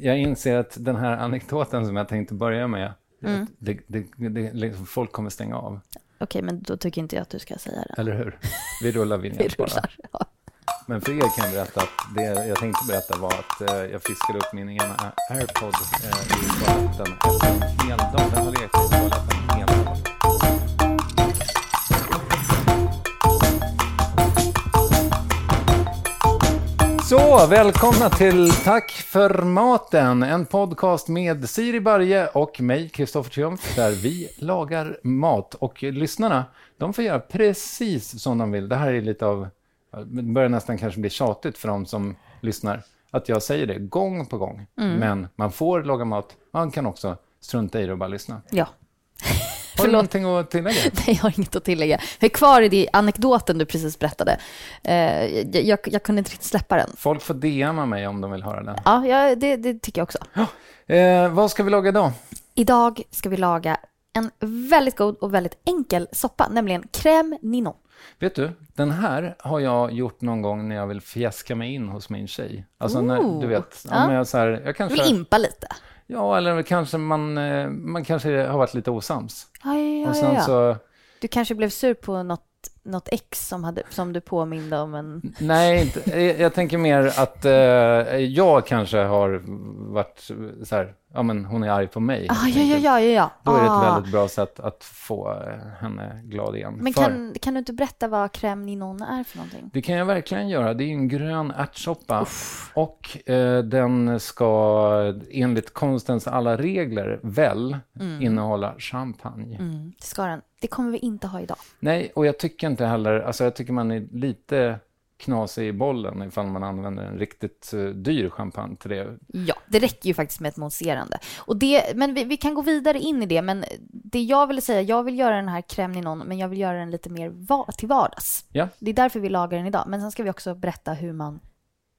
Jag inser att den här anekdoten som jag tänkte börja med, Mm. det, det, det, folk kommer stänga av. Okej, men då tycker inte jag att du ska säga det. Eller hur? Vi rullar Vi vinjett bara. rullar. Ja. Men för er kan jag berätta att det jag tänkte berätta var att eh, jag fiskade upp min ena airpod eh, i toaletten efter en hel dag. Så, välkomna till Tack för maten, en podcast med Siri Barje och mig, Kristoffer Triumf, där vi lagar mat. Och lyssnarna, de får göra precis som de vill. Det här är lite av, det börjar nästan kanske bli tjatigt för de som lyssnar, att jag säger det gång på gång. Men man får laga mat, man kan också strunta i det och bara lyssna. ja. Har du någonting att tillägga? Nej, jag har inget att tillägga. Jag är kvar i det anekdoten du precis berättade. Eh, jag, jag, jag kunde inte riktigt släppa den. Folk får DMa mig om de vill höra den. Ja, jag, det, det tycker jag också. Eh, vad ska vi laga idag? Idag ska vi laga en väldigt god och väldigt enkel soppa, nämligen crème ninon. Vet du, den här har jag gjort någon gång när jag vill fjäska mig in hos min tjej. Alltså när, Ooh. du vet, ja. Ja. jag, så här, jag Du kanske, vill impa lite. Ja eller kanske man, eh, man kanske har varit lite osams. Ja, ja, och sen så, Du kanske blev sur på något, något ex som, hade, som du påminde om en... nej, inte, jag, tänker mer att eh, jag kanske har varit så här, ja men hon är arg på mig. Ah, ja, ja, ja, ja, ja. Då är det ett Ah. väldigt bra sätt att få henne glad igen. Men För- kan, kan du inte berätta vad crème ninon är för någonting? Det kan jag verkligen göra. Det är en grön ärtsoppa. Och eh, den ska enligt konstens alla regler väl innehålla champagne. Mm, det ska den. Det kommer vi inte ha idag. Nej, och jag tycker inte heller, alltså jag tycker man är lite knasig i bollen ifall man använder en riktigt eh, dyr champagne till det. Ja, det räcker ju faktiskt med ett mousserande. Och det, men vi, vi kan gå vidare in i det. Men det jag ville säga, jag vill göra den här crème ninon, men jag vill göra den lite mer va- till vardags. Ja, Det är därför vi lagar den idag. Men sen ska vi också berätta hur man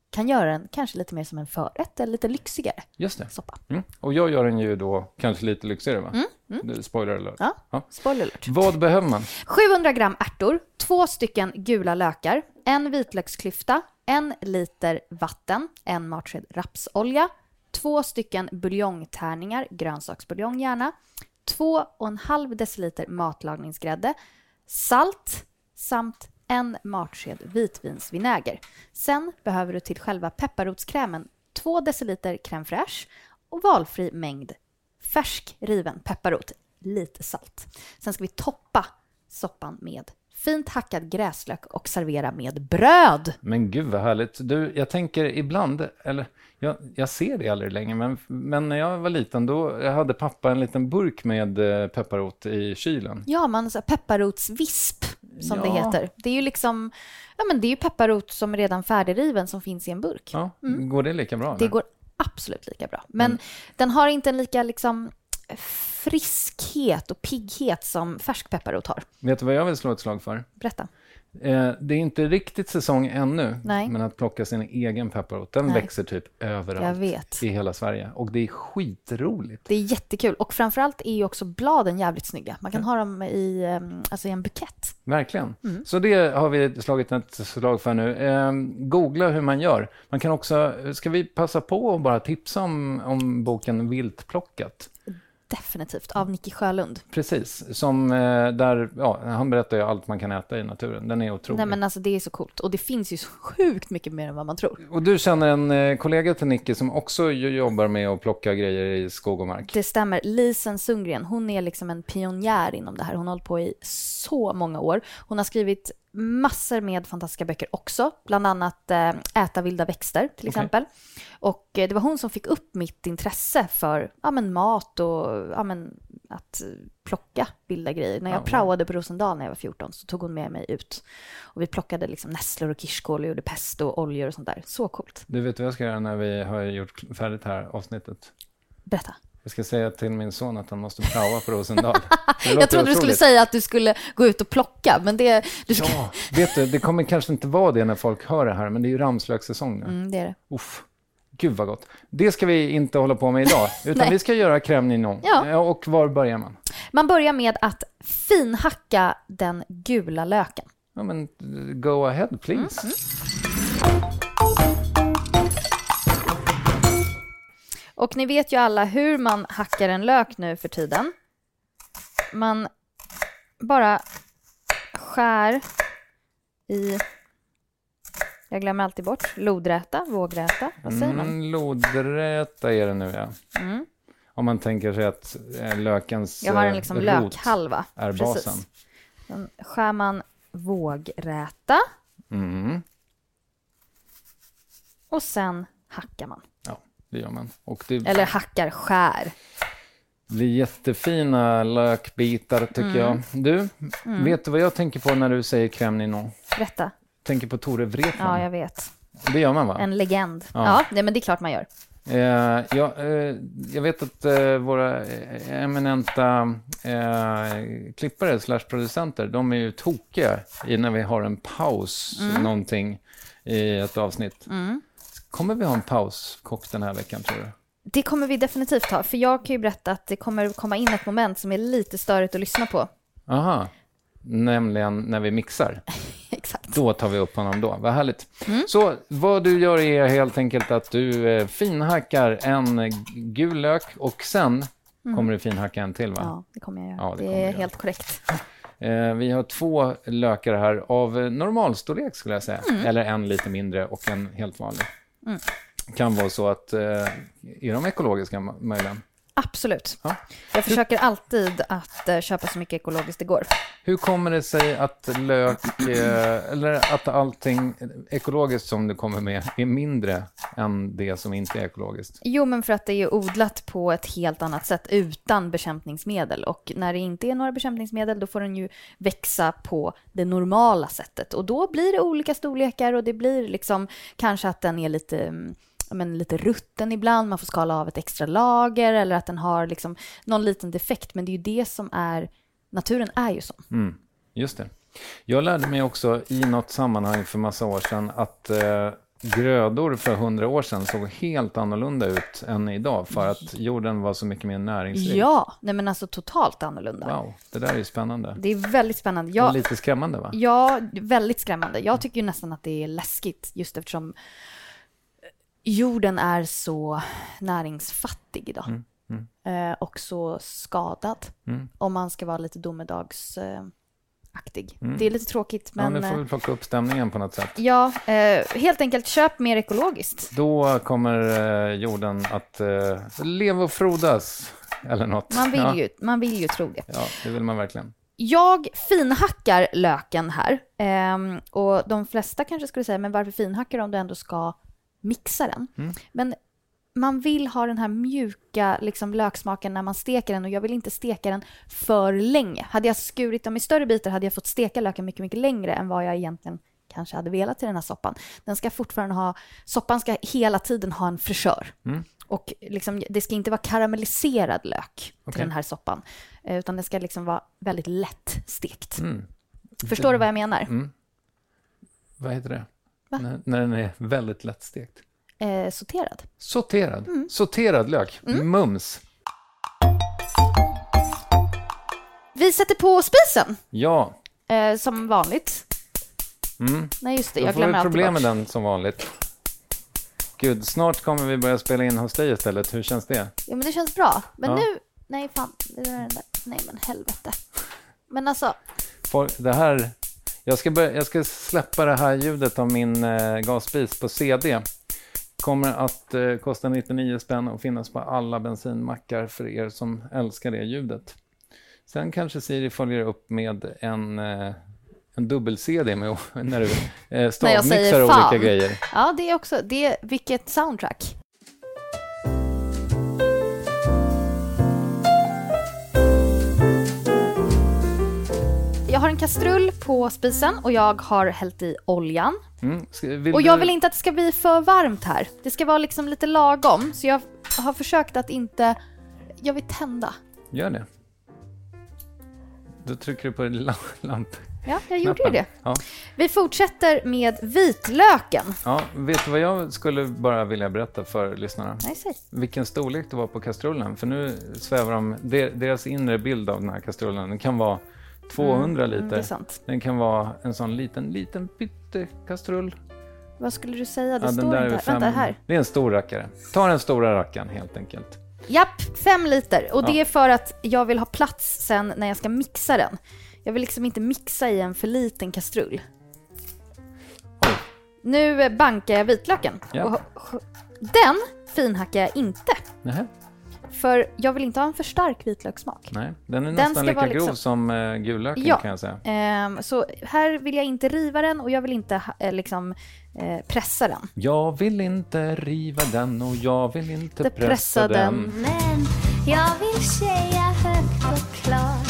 kan göra den kanske lite mer som en förrätt eller lite lyxigare just det. soppa. Mm. Och jag gör den ju då kanske lite lyxigare, va? Det- Spoiler alert. Ja, Ja. spoiler alert. Vad behöver man? 700 gram ärtor, två stycken gula lökar, en vitlöksklyfta, en liter vatten, en matsked rapsolja, två stycken buljongtärningar, grönsaksbuljong gärna, två och en halv deciliter matlagningsgrädde, salt samt en matsked vitvinsvinäger. Sen behöver du till själva pepparrotskrämen två deciliter crème fraîche och valfri mängd färsk riven pepparrot, lite salt. Sen ska vi toppa soppan med fint hackad gräslök och servera med bröd. Men gud vad härligt. Du, jag tänker ibland, eller jag, jag ser det aldrig längre, men, men när jag var liten då hade pappa en liten burk med eh, pepparrot i kylen. Ja, man så pepparrotsvisp som det Ja. heter. Det är ju liksom, ja men det är ju pepparrot som är redan färdigriven som finns i en burk. Ja, Går det lika bra? Mm. Det eller? går absolut lika bra. Men den har inte en lika liksom friskhet och pigghet som färsk pepparrot har. Vet du vad jag vill slå ett slag för? Berätta. Eh, det är inte riktigt säsong ännu, Nej. men att plocka sin egen pepparrot, den Nej. växer typ överallt i hela Sverige. Och det är skitroligt. Det är jättekul. Och framförallt är ju också bladen jävligt snygga. Man kan ha dem i, em, alltså i en bukett. Verkligen. Mm. Så det har vi slagit ett slag för nu. Eh, googla hur man gör. Man kan också, ska vi passa på och bara tipsa om, om boken Viltplockat? Definitivt. Av Nicky Sjölund. Precis, som eh, där, ja, han berättar ju allt man kan äta i naturen. Den är otrolig. Nej men alltså det är så coolt. Och det finns ju så sjukt mycket mer än vad man tror. Och du känner en eh, kollega till Nicky som också jobbar med att plocka grejer i skog och mark. Det stämmer. Lisen Sundgren, hon är liksom en pionjär inom det här. Hon har hållit på i så många år. Hon har skrivit massor med fantastiska böcker också, bland annat eh, Äta vilda växter till exempel. Och eh, det var hon som fick upp mitt intresse för ja, men mat och ja, men att plocka vilda grejer. När jag Ja, praoade på Rosendal när jag var 14 så tog hon med mig ut. Och vi plockade liksom nässlor och kirskål och gjorde pesto och oljor och sånt där. Så coolt. Du vet vad jag ska göra när vi har gjort färdigt här avsnittet? Berätta. Jag ska säga till min son att han måste praoa på Rosendal. Jag trodde du skulle säga att du skulle gå ut och plocka, men det... Du ska... Ja, vet du, det kommer kanske inte vara det när folk hör det här, men det är ju ramslökssäsong nu. Mm, det är det. Uff. Gud vad gott. Det ska vi inte hålla på med idag, utan vi ska göra crème nignon. Ja. Och var börjar man? Man börjar med att finhacka den gula löken. Ja, men go ahead please. Och ni vet ju alla hur man hackar en lök nu för tiden. Man bara skär i... Jag glömmer alltid bort. Lodräta, vågräta. Vad säger man? Mm, lodräta är det nu ja. Mm. Om man tänker sig att eh, lökens Jag har en eh, liksom lökhalva. är Precis. basen. Sen skär man vågräta Mm, och sen hackar man. Det gör man. Det Eller hackar, skär. blir jättefina lökbitar tycker Mm. jag. Du, vet du vad jag tänker på när du säger crème nignon? Berätta. Tänker på Tore Wretman. Ja, jag vet. Det gör man va? En legend. Ja. Ja, nej, men det är klart man gör. Eh, ja, eh, jag vet att eh, våra eh, eminenta eh, klippare slash producenter, de är ju tokiga när vi har en paus någonting i ett avsnitt. Mm. Kommer vi ha en pauskock den här veckan tror du? Det kommer vi definitivt ha, för jag kan ju berätta att det kommer komma in ett moment som är lite störigt att lyssna på. Aha, nämligen när vi mixar. Exakt. Då tar vi upp honom då. Vad härligt. Mm. Så vad du gör är helt enkelt att du eh, finhackar en gul lök och sen kommer du finhacka en till va? Mm. Ja, det kommer jag göra. Ja, det det är helt korrekt. Eh, vi har två lökar här av eh, normalstorlek skulle jag säga. Mm. Eller en lite mindre och en helt vanlig. Mm. Kan vara så att, eh, är de ekologiska möjligen? Absolut. Ja. Jag försöker alltid att eh, köpa så mycket ekologiskt det går. Hur kommer det sig att lök, eh, eller att allting ekologiskt som du kommer med är mindre än det som inte är ekologiskt? Jo, men för att det är odlat på ett helt annat sätt utan bekämpningsmedel. Och när det inte är några bekämpningsmedel då får den ju växa på det normala sättet. Och då blir det olika storlekar och det blir liksom kanske att den är lite, mm, men lite rutten ibland. Man får skala av ett extra lager eller att den har liksom någon liten defekt. Men det är ju det som är, naturen är ju sån. Mm, just det. Jag lärde mig också i något sammanhang för massa år sedan att eh, grödor för hundra år sedan såg helt annorlunda ut än idag för att jorden var så mycket mer näringsrik. Ja, nej men alltså totalt annorlunda. Wow, det där är ju spännande. Det är väldigt spännande. Jag, lite skrämmande va? Ja, väldigt skrämmande. Jag tycker ju nästan att det är läskigt just eftersom jorden är så näringsfattig idag. Mm, mm. Eh, och så skadad. Mm. Om man ska vara lite domedagsaktig. Mm. Det är lite tråkigt Ja, men... nu får eh, vi plocka upp stämningen på något sätt. Ja, eh, helt enkelt köp mer ekologiskt. Då kommer eh, jorden att eh, leva och frodas. Eller något. Man vill, ja. ju, man vill ju tro det. Ja, det vill man verkligen. Jag finhackar löken här. Ehm, och de flesta kanske skulle säga, men varför finhackar du om du ändå ska mixa den? Mm. Men man vill ha den här mjuka liksom, löksmaken när man steker den och jag vill inte steka den för länge. Hade jag skurit dem i större bitar hade jag fått steka löken mycket, mycket längre än vad jag egentligen kanske hade velat till den här soppan. Den ska fortfarande ha, soppan ska hela tiden ha en fräschör. Mm. Och liksom, det ska inte vara karamelliserad lök till Okej. den här soppan. eh, Utan det ska liksom vara väldigt lätt stekt. Mm. Förstår du vad jag menar? Mm. Vad heter det? När, när den är väldigt lättstekt. Eh, sorterad. Sorterad. Mm. Sorterad lök. Mums. Vi sätter på spisen, Ja. eh, som vanligt. Mm. Nej, just det, Då jag får vi glömmer alltid problem med den som vanligt. Gud, snart kommer vi börja spela in hos dig istället. Hur känns det? Ja, men det känns bra. Men Ja. nu... Nej, fan. Det där. Nej, men helvete. Men alltså, Får- Det här, jag, ska börja, jag ska släppa det här ljudet av min eh, gasspis på CD. Kommer att eh, kosta 99 spänn och finnas på alla bensinmackar för er som älskar det ljudet. Sen kanske Siri följer upp med en, eh, en dubbel-CD med, när du eh, stavmixar olika grejer. ja, det är också... Det vilket soundtrack. Jag har en kastrull på spisen och jag har hällt i oljan. Mm. Ska, Och jag du- vill inte att det ska bli för varmt här. Det ska vara liksom lite lagom. Så jag har försökt att inte... Jag vill tända. Gör det. Då trycker du på la- lamp. Ja, jag gjorde ju det. Ja. Vi fortsätter med vitlöken. ja, vet du vad jag skulle bara vilja berätta för lyssnarna? Nej, säg. Vilken storlek det var på kastrullen. För nu svävar de, de- deras inre bild av den här kastrullen, kan vara 200 Mm, det liter. är sant. Den kan vara en sån liten, liten pyttekastrull. Vad skulle du säga? Det Ja, står inte är här. fem- Vänta, här. Det är en stor rackare. Ta den stora rackaren helt enkelt. Japp, fem liter. Och det Ja. är för att jag vill ha plats sen när jag ska mixa den. Jag vill liksom inte mixa i en för liten kastrull. Oj. Nu bankar jag vitlöken. Ja. Den finhackar jag inte. Nähä. För jag vill inte ha en för stark vitlökssmak. Nej, den är Den nästan lika grov liksom- som uh, gullöken Ja. kan jag säga. Ehm, så här vill jag inte riva den och jag vill inte eh, liksom, eh, pressa den. Jag vill inte riva den och jag vill inte pressa, pressa den. den. Men jag vill säga högt och klart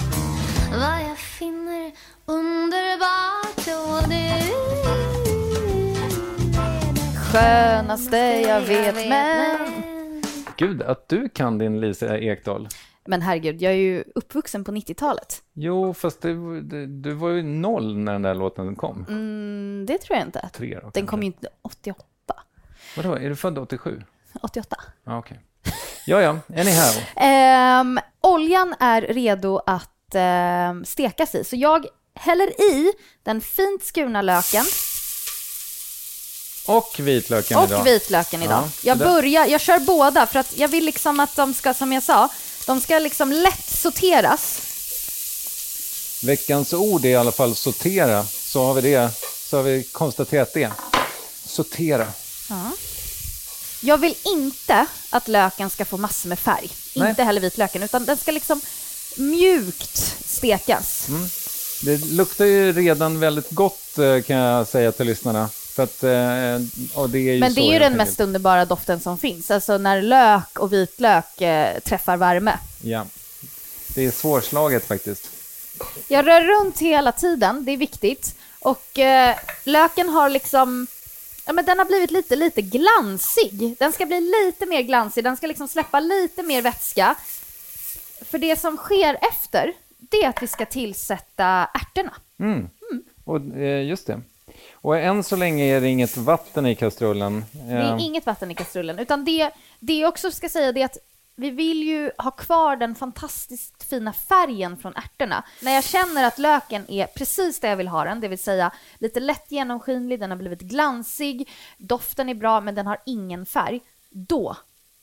vad jag finner underbart och du Skönaste jag vet, men... Gud, att du kan din Lisa Ekdahl. Men herregud, jag är ju uppvuxen på 90-talet. Jo, fast det, du var ju noll när den där låten kom. Mm, det tror jag inte. Tre då, Den kanske. kom ju inte 88. Vadå, är du född 87? 88. Ja, okej. Ja, ja, anyhow. Ehm, oljan är redo att ehm, stekas i, så jag häller i den fint skurna löken Och vitlöken och idag. vitlöken idag. Ja, jag börjar, jag kör båda för att jag vill liksom att de ska, som jag sa, de ska liksom lätt sorteras. Veckans ord är i alla fall sortera. Så har vi det. Så har vi konstaterat det. Sortera. Jag vill inte att löken ska få massor med färg. Nej. Inte heller vitlöken, utan den ska liksom mjukt stekas. Mm. Det luktar ju redan väldigt gott eh, kan jag säga till lyssnarna. För att, eh, och det är ju Men så, det är ju den enkelt. mest underbara doften som finns. Alltså när lök och vitlök eh, träffar värme. Ja. Det är svårslaget faktiskt. Jag rör runt hela tiden, det är viktigt. Och eh, löken har liksom... Ja, men den har blivit lite, lite glansig. Den ska bli lite mer glansig, den ska liksom släppa lite mer vätska. För det som sker efter, det är att vi ska tillsätta ärtorna. Mm. Och, eh, just det. Och än så länge är det inget vatten i kastrullen. Det är Eh, inget vatten i kastrullen, utan det, det jag också ska säga det är att vi vill ju ha kvar den fantastiskt fina färgen från ärtorna. När jag känner att löken är precis där jag vill ha den, det vill säga lite lätt genomskinlig, den har blivit glansig, doften är bra men den har ingen färg, då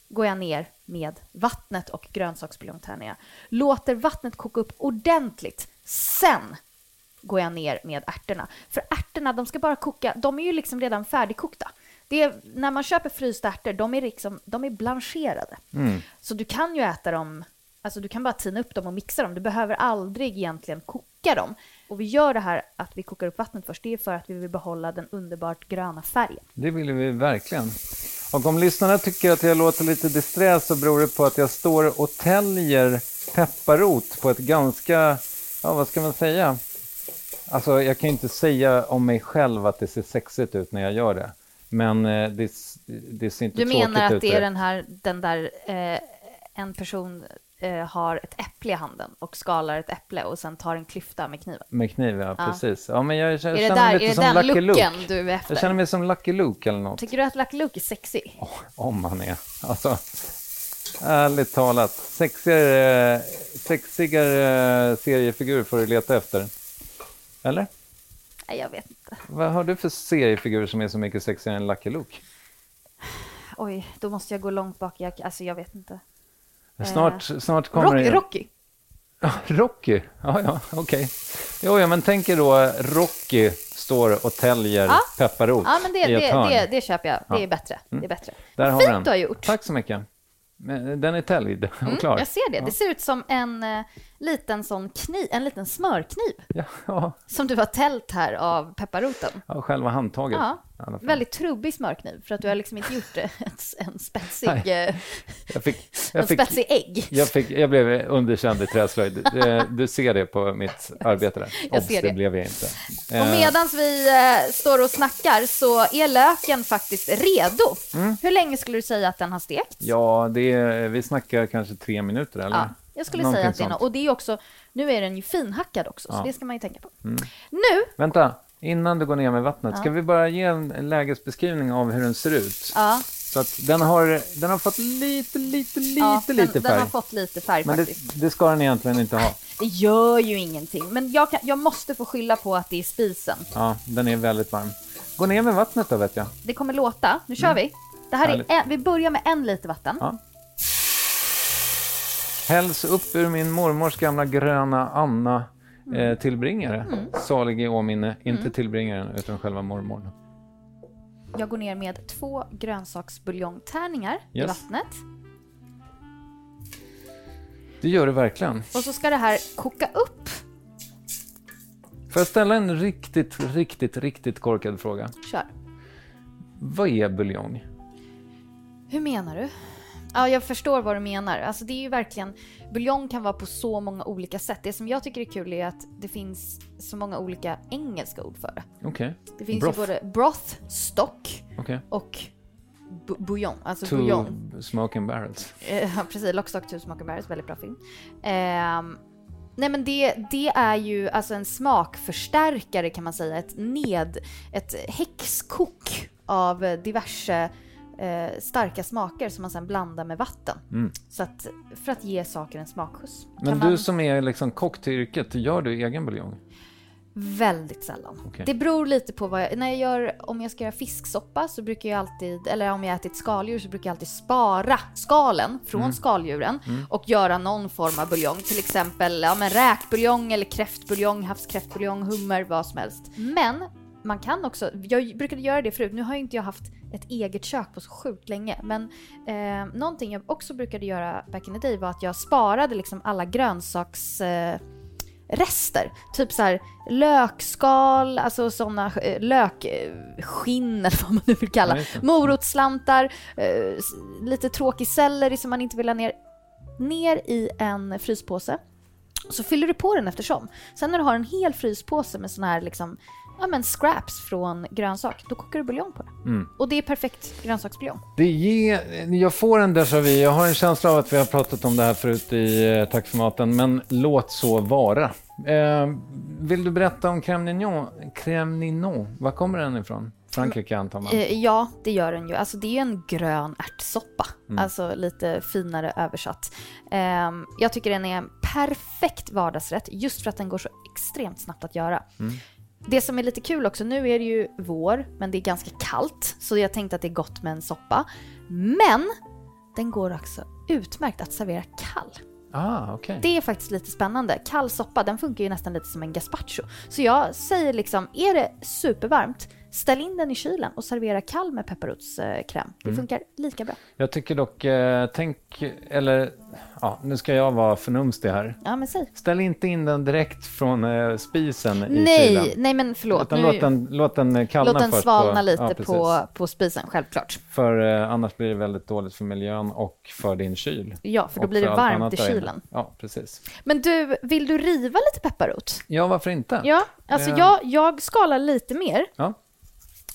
går jag ner med vattnet och grönsaksbuljongtärningar. Låter vattnet koka upp ordentligt. Sen går jag ner med ärtorna. För ärtorna, de ska bara koka, de är ju liksom redan färdigkokta. Det är, när man köper frysta ärtor, de är, liksom, de är blancherade. Så du kan ju äta dem, alltså du kan bara tina upp dem och mixa dem. Du behöver aldrig egentligen koka dem. Och vi gör det här att vi kokar upp vattnet först, det är för att vi vill behålla den underbart gröna färgen. Det vill vi verkligen. Och om lyssnarna tycker att jag låter lite disträ så beror det på att jag står och täljer pepparrot på ett ganska, ja vad ska man säga? Alltså jag kan ju inte säga om mig själv att det ser sexigt ut när jag gör det. Men eh, det, det ser inte Du tråkigt menar ut. att det är den här, den där, eh, en person eh, har ett äpple i handen och skalar ett äpple och sen tar en klyfta med kniven. Med kniv, ja, Ja. precis. Ja, men jag, jag känner där, mig lite som Lucky Luke. du är efter? Jag känner mig som Lucky Luke eller något. Tycker du att Lucky Luke är sexy? Om han är. Alltså, ärligt talat. Sexigare, sexigare seriefigur får du leta efter. Eller? Nej, jag vet inte. Vad har du för seriefigur som är så mycket sexigare än Lucky Luke? Oj, då måste jag gå långt bak. Jag, alltså, jag vet inte. Snart, snart kommer Rock, det... Rocky. Rocky? Ja, ja, okej. Jo, ja, men tänk er då Rocky står och täljer Ja. pepparrot Ja, men det, i ett det, hörn. det, det köper jag. Det Ja. är bättre. Det är bättre. Där har Fint den. du har gjort. Tack så mycket. Men Den är täljd och Mm, klar. jag ser det. Ja. Det ser ut som en, eh, liten sån kniv, en liten smörkniv Ja, som du har tält här av pepparroten. ja, själva handtaget. Ja, väldigt trubbig smörkniv för att du har liksom inte gjort en, en spetsig, eh, Jag, fick, en jag, fick, spetsig ägg. jag, fick, jag blev underkänd i träslöjd. Du, du ser det på mitt arbete där. Jag Obs, ser det det. blev jag inte. Och Eh, medan vi eh, står och snackar så är löken faktiskt redo. Mm. Hur länge skulle du säga att den har stekt? Ja, det vi snackar kanske tre minuter, eller? Ja, jag skulle Någonting säga att det är sånt. något. Och det är också, nu är den ju finhackad också, så Ja. Mm. det ska man ju tänka på. Nu, Vänta, innan du går ner med vattnet, Ja. ska vi bara ge en lägesbeskrivning av hur den ser ut? ja, Så att den har, den har fått lite, lite, lite, ja lite den, färg. den har fått lite färg Men faktiskt. det, det ska den egentligen inte ha. Det gör ju ingenting, men jag, kan, jag måste få skylla på att det är spisen. Ja, den är väldigt varm. Gå ner med vattnet då, vet jag. Det kommer låta. Nu kör vi. Det här är Mm. Härligt. en, vi börjar med en liter vatten. Ja. Hälls upp ur min mormors gamla gröna Anna Mm. eh, tillbringare. Salig i åminne. Inte tillbringaren, utan själva mormor. Jag går ner med två grönsaksbuljongtärningar i Yes. vattnet. Det gör det verkligen. Och så ska det här koka upp. Får jag ställa en riktigt, riktigt, riktigt korkad fråga? Kör. Vad är buljong? Hur menar du? Ja, jag förstår vad du menar. Alltså det är ju verkligen, buljong kan vara på så många olika sätt. Det som jag tycker är kul är att det finns så många olika engelska ord för det. Okej. Det finns Broth. ju både broth, stock Okej. och bu- bouillon. Alltså Two bouillon. smoking barrels. Eh, Ja, precis. Lock, stock, two smoking barrels. Väldigt bra film. Ehm, nej, men det, det är ju alltså en smakförstärkare kan man säga. Ett ned... Ett häxkok av diverse eh, starka smaker som man sedan blandar med vatten. Mm. Så att, för att ge saker en smakskjuts. Men Kan du man- som är liksom kock till yrket, gör du egen buljong? Väldigt sällan. Okej. Det beror lite på vad jag, när jag gör, om jag ska göra fisksoppa så brukar jag alltid, eller om jag ätit skaldjur så brukar jag alltid spara skalen från Mm. skaldjuren och göra någon form av buljong. Till exempel ja, men räkbuljong eller kräftbuljong, havskräftbuljong, hummer, vad som helst. Men man kan också, jag brukade göra det förut, nu har inte jag haft ett eget kök på så sjukt länge. Men eh, någonting jag också brukade göra back in the day var att jag sparade liksom alla grönsaks... Eh, rester. Typ så här lökskal, alltså sådana lökskinn eller vad man nu vill kalla. Ja. Morotsslantar, eh, lite tråkig selleri som man inte vill ha ner. Ner i en fryspåse. Så fyller du på den eftersom. Sen när du har en hel fryspåse med såna här liksom, ja men scraps från grönsak, då kokar du buljong på det. Mm. Och det är perfekt grönsaksbuljong. Det ger, jag får en déjà vu. Jag har en känsla av att vi har pratat om det här förut i eh, Tack för maten, men låt så vara. Eh, vill du berätta om crème nignon? Crème nignon, var kommer den ifrån? Frankrike antar man. Eh, ja, det gör den ju. Alltså det är ju en grön ärtsoppa. Mm. Alltså lite finare översatt. Ehm, jag tycker den är en perfekt vardagsrätt just för att den går så extremt snabbt att göra. Mm. Det som är lite kul också, nu är det ju vår, men det är ganska kallt. Så jag tänkte att det är gott med en soppa. Men den går också utmärkt att servera kall. Ah, okej. Det är faktiskt lite spännande. Kall soppa, den funkar ju nästan lite som en gazpacho. Så jag säger liksom, är det supervarmt, ställ in den i kylen och servera kall med pepparrotskräm. Det Mm. funkar lika bra. Jag tycker dock, eh, tänk, eller ja, nu ska jag vara förnumstig här. Ja, men säg. Ställ inte in den direkt från eh, spisen i Nej, kylen. nej men förlåt. Utan Nu- låt den, låt den eh, kallna låt den först svalna på, lite ja, på, på spisen, självklart. För eh, annars blir det väldigt dåligt för miljön och för din kyl. Ja, för då Och blir det varmt i kylen. Ja, precis. Men du, vill du riva lite pepparrot? Ja, varför inte? Ja, alltså jag, jag skalar lite mer. Ja.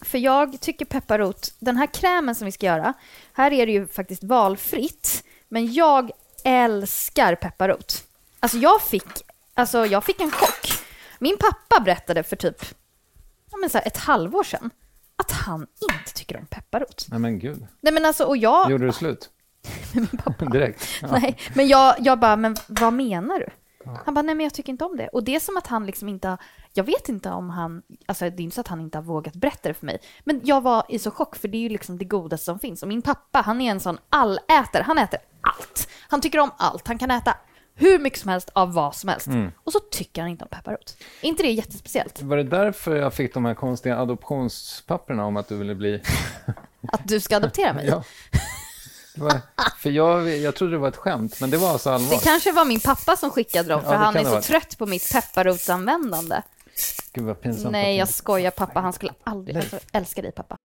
För jag tycker pepparrot, den här krämen som vi ska göra, här är det ju faktiskt valfritt. Men jag älskar pepparrot. Alltså jag fick, alltså jag fick en chock. Min pappa berättade för typ ja men så här ett halvår sedan att han inte tycker om pepparrot. Nej, men gud. Nej men alltså, och jag... Gjorde du slut? Direkt? Ja. Nej, men jag, jag bara, men vad menar du? Han bara, nej men jag tycker inte om det. Och det är som att han liksom inte har, jag vet inte om han, alltså det är inte så att han inte har vågat berätta det för mig. Men jag var i så chock för det är ju liksom det godaste som finns. Och min pappa, han är en sån allätare, han äter allt. Han tycker om allt, han kan äta hur mycket som helst av vad som helst. Och så tycker han inte om pepparrot. Är inte det jättespeciellt? Var det därför jag fick de här konstiga adoptionspapperna om att du ville bli... Att du ska adoptera mig? Ja. Var, för jag, jag trodde det var ett skämt, men det var alltså allvar. Det kanske var min pappa som skickade dem, för Ja, han är så vara. trött på mitt pepparrotsanvändande. Gud vad pinsamt. Nej, jag skojar pappa. Han skulle aldrig... Alltså, älskar dig pappa.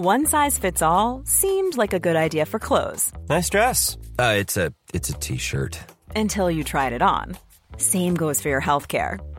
One size fits all seemed like a good idea for clothes Nice dress. Uh, it's a it's a t-shirt. until you tried it on. Same goes for your healthcare.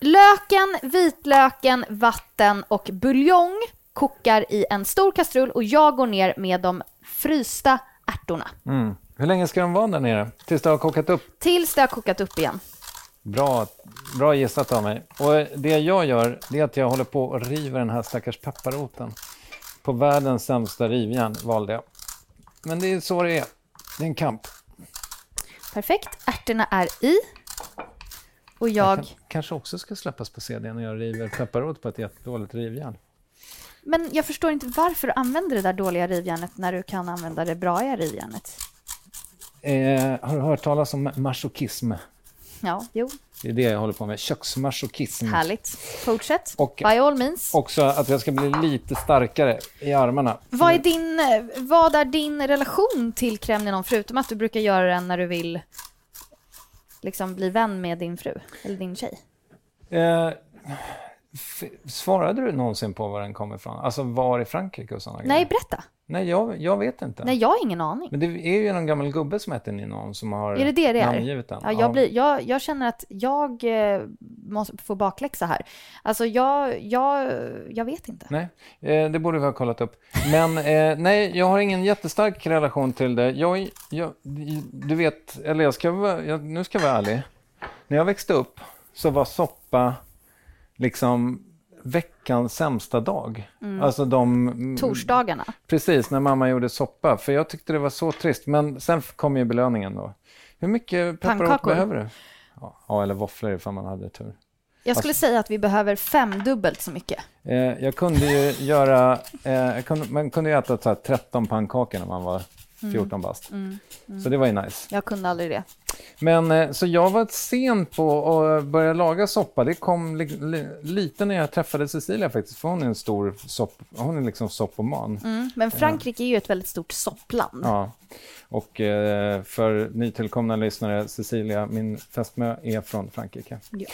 Löken, vitlöken, vatten och buljong kokar i en stor kastrull och jag går ner med de frysta ärtorna. mm. Hur länge ska de vara där nere? Tills det har kokat upp? Tills det har kokat upp igen. Bra, bra gissat av mig. Och det jag gör, det är att jag håller på och river den här stackars pepparroten. På världens sämsta rivjärn valde jag. Men det är så det är. Det är en kamp. Perfekt. Ärtorna är i. Och jag... Kan, kanske också ska släppas på CD när jag river pepparrot på ett jättedåligt rivjärn. Men jag förstår inte varför du använder det där dåliga rivjärnet när du kan använda det braiga rivjärnet. Eh, har du hört talas om masochism? Ja, jo, Det är det jag håller på med. Köksmasochism. härligt. Fortsätt. Och- By all means. Också att jag ska bli lite starkare i armarna. Vad är, din, eh, vad är din relation till crème ninon förutom att du brukar göra den när du vill liksom bli vän med din fru eller din tjej? Eh, svarade du någonsin på var den kommer ifrån? Alltså var i Frankrike och sådana Nej, grejer? berätta. Nej, jag, jag vet inte. Nej, jag har ingen aning. Men det är ju någon gammal gubbe som heter Ninon som har Är det det det namngivit den. Ja, jag, blir, jag, jag känner att jag eh, måste få bakläxa här. Alltså, jag, jag, jag vet inte. Nej, eh, det borde vi ha kollat upp. Men eh, nej, jag har ingen jättestark relation till det. Jag, jag, du vet, eller jag ska vara, jag, nu ska jag vara ärlig. När jag växte upp så var soppa liksom veckans sämsta dag. Alltså de... Torsdagarna. Precis, när mamma gjorde soppa. För jag tyckte det var så trist. Men sen kom ju belöningen då. Hur mycket pepparrot behöver du? Ja, eller våfflor ifall man hade tur. Jag skulle säga att vi behöver femdubbelt så mycket. Eh, jag kunde ju göra, eh, kunde, man kunde ju äta så här 13 pannkakor när man var 14 bast. Så det var ju nice. Jag kunde aldrig det. Men eh, så jag var sen på att börja laga soppa. Det kom li, li, lite när jag träffade Cecilia faktiskt. För hon är en stor sopp, hon är liksom soppoman. Mm. Men Frankrike är ju ett väldigt stort soppland. Ja. Och eh, för nytillkomna lyssnare, Cecilia, min fästmö, är från Frankrike. Ja.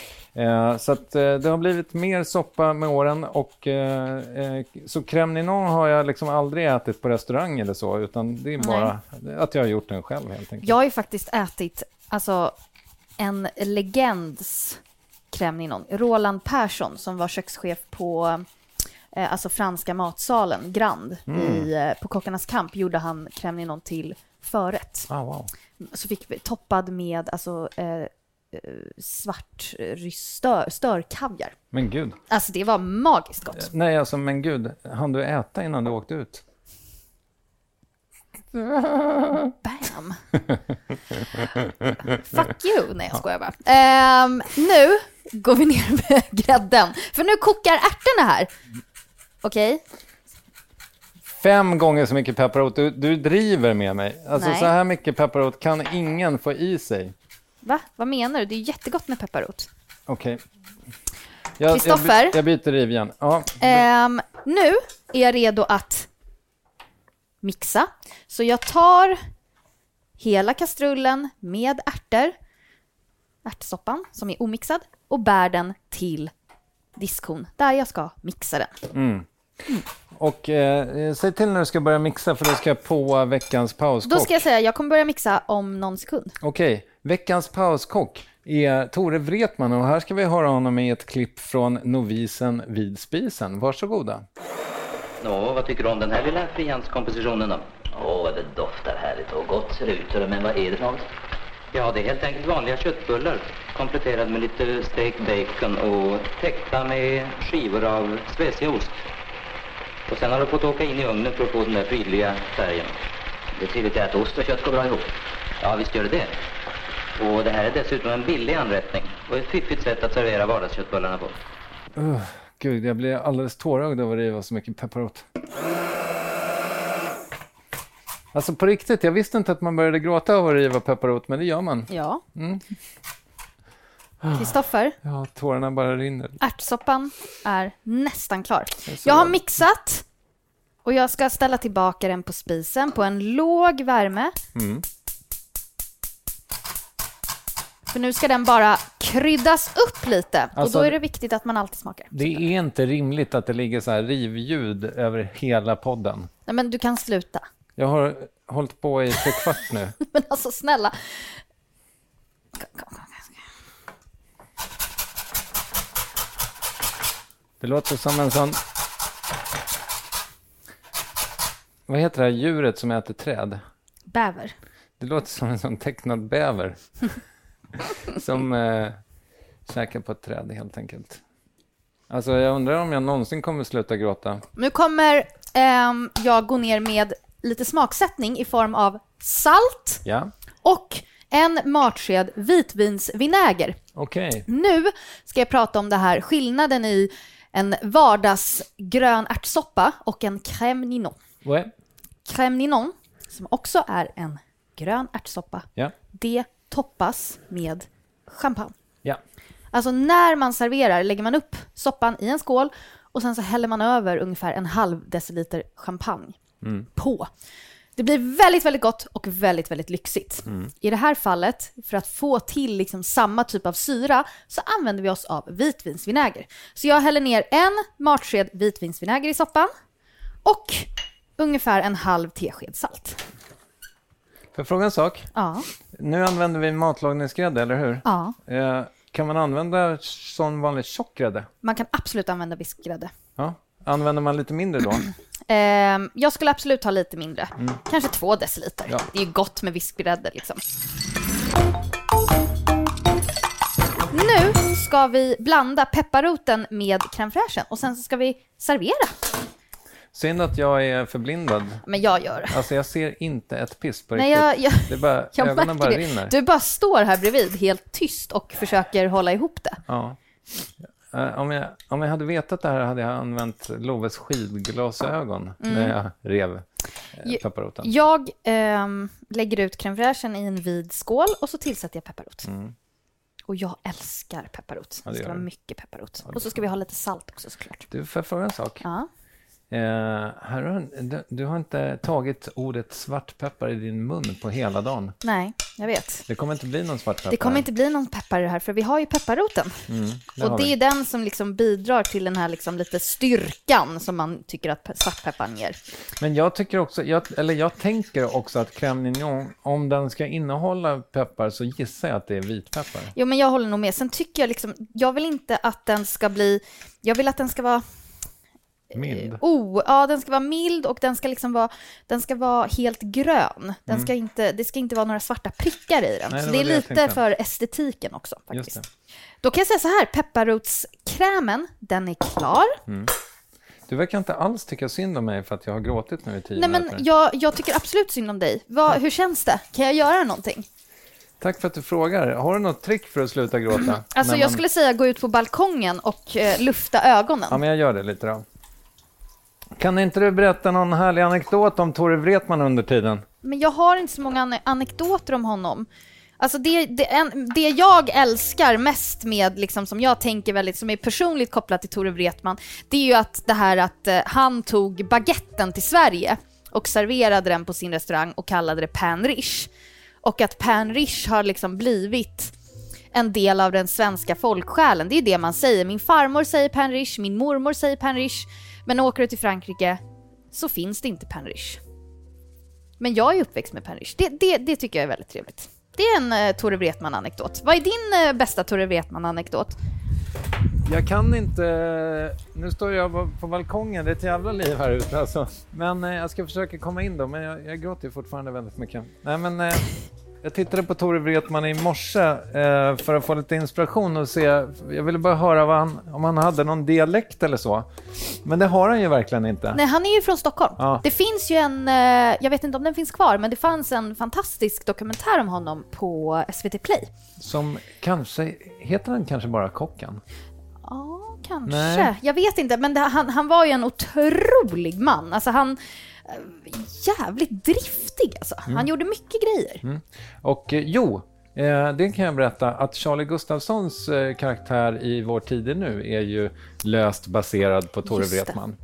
Eh, så att, eh, det har blivit mer soppa med åren och eh, eh, så crème ninon har jag liksom aldrig ätit på restaurang eller så, utan det är bara att jag har gjort den själv helt enkelt. Jag har ju faktiskt ätit alltså, en legends crème ninon. Roland Persson som var kökschef på eh, alltså franska matsalen Grand i, eh, på Kockarnas kamp gjorde han crème ninon till förrätt. Ah, wow. Så fick vi toppad med alltså, eh, eh, svart eh, stör, störkaviar. Men gud. Alltså det var magiskt gott. Nej, alltså men gud, hann du äta innan du åkte ut? Bam! Fuck you! Nej, jag skojar bara. Ehm, nu går vi ner med grädden. För nu kokar ärtorna här. Okej? Fem gånger så mycket pepparrot. Du, du driver med mig. Alltså Nej. så här mycket pepparrot kan ingen få i sig. Va? Vad menar du? Det är jättegott med pepparrot. Okej. Jag, jag, Kristoffer? by- jag byter rivjärn. Ja, Ehm, nu är jag redo att mixa. Så jag tar hela kastrullen med ärtor, ärtsoppan som är omixad, och bär den till diskhon där jag ska mixa den. mm. Och eh, säg till när du ska börja mixa för då ska jag på veckans pauskock. Då ska jag säga, jag kommer börja mixa om någon sekund. Okej, veckans pauskock är Tore Wretman och här ska vi höra honom i ett klipp från Novisen vid spisen. Varsågoda. Nå, vad tycker du om den här lilla frihandskompositionen då? Åh, det doftar härligt och gott ser det ut. Men vad är det för något? Ja, det är helt enkelt vanliga köttbullar kompletterade med lite stekt bacon och täckta med skivor av speciaost. Och sen har du fått åka in i ugnen för att få den där prydliga färgen. Det är tydligt att ost och kött går bra ihop. Ja, visst gör det det. Och det här är dessutom en billig anrättning och ett fiffigt sätt att servera vardagsköttbullarna på. Uh, gud, jag blir alldeles tårögd av att riva så mycket pepparrot. Alltså på riktigt, jag visste inte att man började gråta av att riva pepparrot, men det gör man. Ja. Mm. Kristoffer, Ja, tårarna bara rinner. ärtsoppan är nästan klar. Jag har mixat och jag ska ställa tillbaka den på spisen på en låg värme. Mm. För nu ska den bara kryddas upp lite Alltså- och då är det viktigt att man alltid smakar. Det är inte rimligt att det ligger så här rivljud över hela podden. Nej, men du kan sluta. Jag har hållit på i tre kvart nu. Men alltså snälla. Kom, kom, kom. Det låter som en sån... Vad heter det här djuret som äter träd? Bäver. Det låter som en sån tecknad bäver. som eh, käkar på ett träd helt enkelt. Alltså jag undrar om jag någonsin kommer sluta gråta. Nu kommer ehm, jag gå ner med lite smaksättning i form av salt Ja, och en matsked vitvinsvinäger. okej. Nu ska jag prata om det här skillnaden i en vardagsgrön ärtsoppa och en crème ninon. Okay. Crème ninon, som också är en grön ärtsoppa, Ja, det toppas med champagne. ja. Alltså när man serverar lägger man upp soppan i en skål och sen så häller man över ungefär en halv deciliter champagne på. Det blir väldigt, väldigt gott och väldigt, väldigt lyxigt. I det här fallet, för att få till liksom samma typ av syra, så använder vi oss av vitvinsvinäger. Så jag häller ner en matsked vitvinsvinäger i soppan och ungefär en halv tesked salt. Får jag fråga en sak? Ja, Nu använder vi matlagningsgrädde, eller hur? ja. Eh, kan man använda sån vanlig tjock grädde? Man kan absolut använda vispgrädde. Ja. Använder man lite mindre då? Ehm, jag skulle absolut ha lite mindre. Kanske två deciliter. Ja. Det är ju gott med vispgrädde liksom. Nu ska vi blanda pepparroten med crème fraîchen och sen så ska vi servera. Synd att jag är förblindad. Men jag gör det. Alltså jag ser inte ett piss på Nej, riktigt. jag, jag, Det är bara, jag ögonen bara det. rinner. Du bara står här bredvid helt tyst och försöker hålla ihop det. Ja. Eh, Om jag, om jag hade vetat det här hade jag använt Loves skidglasögon när jag rev eh, pepparroten. Jag ehm, lägger ut crème fraîchen i en vid skål och så tillsätter jag pepparrot. Och jag älskar pepparrot. Ja, det ska vara mycket pepparrot. Och så ska vi ha lite salt också såklart. Du, får jag fråga en sak? Ja. Eh, här har, du, du har inte tagit ordet svartpeppar i din mun på hela dagen. Nej, jag vet. Det kommer inte bli någon svartpeppar. Det kommer inte bli någon peppar det här, för vi har ju pepparroten. det har och det vi. är den som liksom bidrar till den här liksom lite styrkan som man tycker att pe- svartpepparn ger. Men jag tycker också, jag, eller jag tänker också att crème mignon, om den ska innehålla peppar så gissar jag att det är vitpeppar. Jo, men jag håller nog med. Sen tycker jag liksom, jag vill inte att den ska bli, jag vill att den ska vara Mild. Oh, ja, den ska vara mild och den ska liksom vara, den ska vara helt grön. Den ska inte, det ska inte vara några svarta prickar i den. Mm. Nej, så det det var är det lite för estetiken också faktiskt. det. Då kan jag säga så här, pepparrotskrämen, den är klar. Du verkar inte alls tycka synd om mig för att jag har gråtit nu i tio Nej, men minuter. jag, jag tycker absolut synd om dig. Vad, hur känns det? Kan jag göra någonting? Tack för att du frågar. Har du något trick för att sluta gråta? Alltså När jag man- skulle säga gå ut på balkongen och eh, lufta ögonen. Ja, men jag gör det lite då. Kan inte du berätta någon härlig anekdot om Tore Wretman under tiden? Men jag har inte så många anekdoter om honom. Alltså det, det, en, det jag älskar mest med, liksom, som jag tänker väldigt, som är personligt kopplat till Tore Wretman, det är ju att det här att eh, han tog baguetten till Sverige och serverade den på sin restaurang och kallade det pan riche. Och att pan riche har liksom blivit en del av den svenska folksjälen. Det är det man säger. Min farmor säger pan riche, min mormor säger pan riche. Men åker du till Frankrike så finns det inte pain riche. Men jag är uppväxt med pain riche. Det, det, det tycker jag är väldigt trevligt. Det är en uh, Tore Wretman-anekdot. Vad är din uh, bästa Tore Wretman-anekdot? Jag kan inte... Nu står jag på- balkongen, det är ett jävla liv här ute alltså. Men eh, jag ska försöka komma in då, men jag, jag gråter fortfarande väldigt mycket. Nej men... Eh, jag tittade på Tore Wretman i morse eh, för att få lite inspiration och se... Jag ville bara höra han, om han hade någon dialekt eller så. Men det har han ju verkligen inte. Nej, han är ju från Stockholm. Ja. Det finns ju en, eh, jag vet inte om den finns kvar, men det fanns en fantastisk dokumentär om honom på SVT Play. Som kanske... Heter han kanske bara Kocken? Ja, kanske. Nej. Jag vet inte, men det, han, han var ju en otrolig man. Alltså han... Jävligt driftig alltså. Mm. Han gjorde mycket grejer. Och eh, jo, eh, det kan jag berätta att Charlie Gustafssons eh, karaktär i Vår tid är nu är ju löst baserad på Tore Wretman.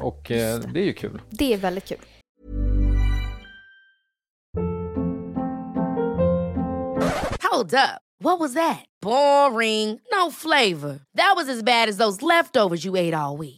Och just det. det är ju kul. Det är väldigt kul. Hold up. What was that? Boring. No flavor. That was as bad as those leftovers you ate all week.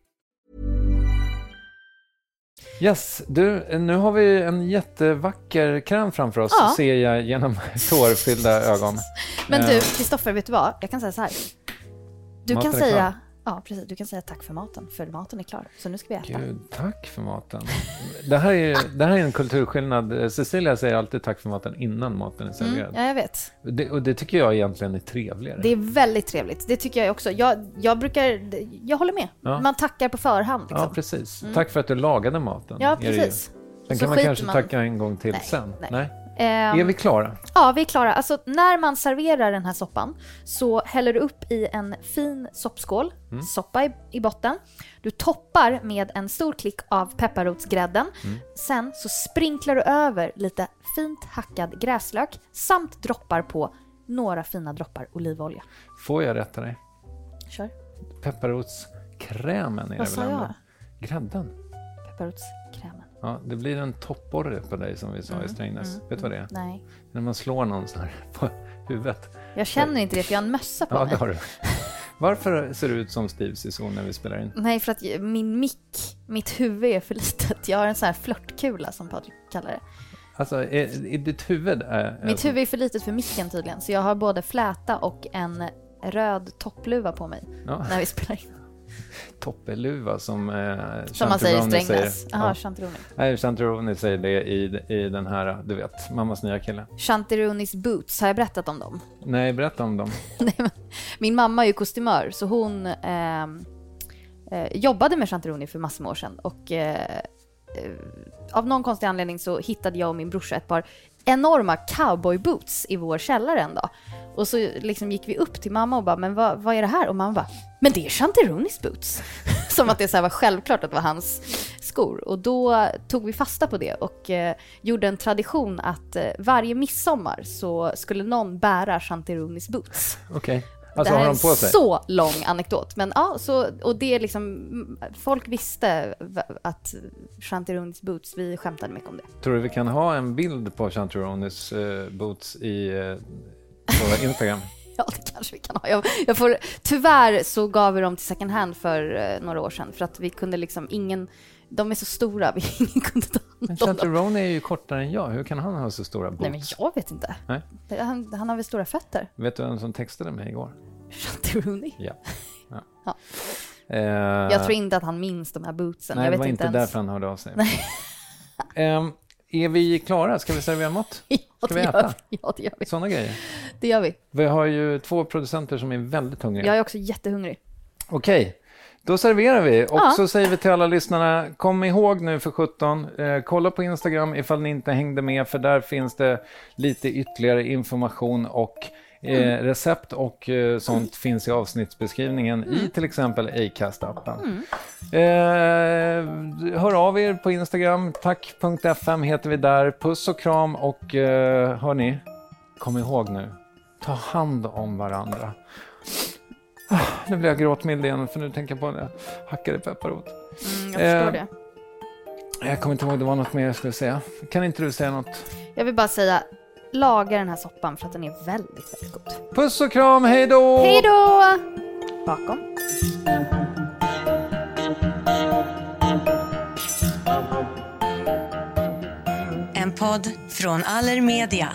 Yes, du, nu har vi en jättevacker kräm framför oss, Ja. ser jag genom tårfyllda ögon. Men Eh, du, Kristoffer, vet du vad? Jag kan säga så här. Du Maten kan säga... Ja, precis. Du kan säga tack för maten, för maten är klar. Så nu ska vi äta. Gud, tack för maten. Det här, är, det här är en kulturskillnad. Cecilia säger alltid tack för maten innan maten är serverad. Mm, ja, jag vet. det, och det tycker jag egentligen är trevligare. Det är väldigt trevligt. Det tycker jag också. Jag, jag brukar... Jag håller med. Ja. Man tackar på förhand. Liksom. Ja, precis. Tack för att du lagade maten. Ja, precis. Sen kan man kanske man- tacka en gång till Nej, sen. nej. Ehm, Är vi klara? Ja, vi är klara. Alltså, när man serverar den här soppan så häller du upp i en fin soppskål, Mm. soppa i, i botten. Du toppar med en stor klick av pepparrotsgrädden. Mm. Sen så sprinklar du över lite fint hackad gräslök samt droppar på några fina droppar olivolja. Får jag rätta dig? Kör. Pepparrotskrämen är Vad det sa väl ändå? jag? Grädden? Pepparrotskrämen. Ja, det blir en topporre på dig som vi sa i Strängnäs. Vet du vad det är? Mm, Nej, När man slår någon så här på huvudet. jag känner inte det för jag har en mössa på Ja, mig. det har du. Varför ser du ut som Steve Zissou när vi spelar in? Nej, för att min mick, mitt huvud är för litet. Jag har en sån här flörtkula som Patrik kallar det. Alltså, är, är ditt huvud... Är, Mitt huvud är för litet för micken tydligen, så jag har både fläta och en röd toppluva på mig Ja. när vi spelar in. Toppeluva som eh, Som man säger i Strängnäs. Jaha, Ja. Chanteroni. Nej, Chanteroni säger det i, i den här, du vet, mammas nya kille. Chanteronis boots, har jag berättat om dem? Nej, berätta om dem. Min mamma är ju kostymör, så hon ehm, eh, jobbade med Chanteroni för massor med år sedan. Och eh, eh, av någon konstig anledning så hittade jag och min brorsa ett par enorma cowboyboots i vår källare en dag. Och så liksom gick vi upp till mamma och bara, men vad, vad är det här? Och mamma bara, men det är Chanteronis boots. Som att det så här var självklart att det var hans skor. Och då tog vi fasta på det och eh, gjorde en tradition att eh, varje midsommar så skulle någon bära Chanteronis boots. Okay. Alltså det här är en så lång anekdot. Men ja, så, och det är liksom, folk visste att Chanteronis boots, vi skämtade mycket om det. Tror du vi kan ha en bild på Chanteronis eh, boots i, eh, på Instagram? Ja, det kanske vi kan ha. Jag, jag får, tyvärr så gav vi dem till second hand för eh, några år sedan för att vi kunde liksom ingen, de är så stora, vi, ingen kunde ta Men hand om dem. Chanteroni är ju kortare än jag. Hur kan han ha så stora boots? Nej, men jag vet inte. Nej. Han, han har väl stora fötter? Vet du vem som textade mig igår? Chanteroni? Ja. ja. Ja. Eh, Jag tror inte att han minns de här bootsen. Nej, jag det vet var inte ens. därför han hörde av sig. Ehm, är vi klara? Ska vi servera mat? Ja, Ska vi det äta? vi. Ja, det gör vi. Sådana grejer. Det gör vi. Vi har ju två producenter som är väldigt hungriga. Jag är också jättehungrig. Okej, då serverar vi. Och Ja. så säger vi till alla lyssnarna, kom ihåg nu för 17, eh, kolla på Instagram ifall ni inte hängde med, för där finns det lite ytterligare information och eh, Mm. recept och eh, sånt finns i avsnittsbeskrivningen Mm. i till exempel Acast-appen. Eh, hör av er på Instagram, tack.fm heter vi där. Puss och kram och eh, hörni, kom ihåg nu, ta hand om varandra. Ah, Nu blir jag gråtmild igen för nu tänker jag på det. Hackade pepparrot. Mm, jag förstår Eh, det. Jag kommer inte ihåg, det var något mer jag skulle säga. Kan inte du säga något? Jag vill bara säga, laga den här soppan för att den är väldigt, väldigt god. Puss och kram, hej då! Hej då! Bakom. En podd från Allermedia.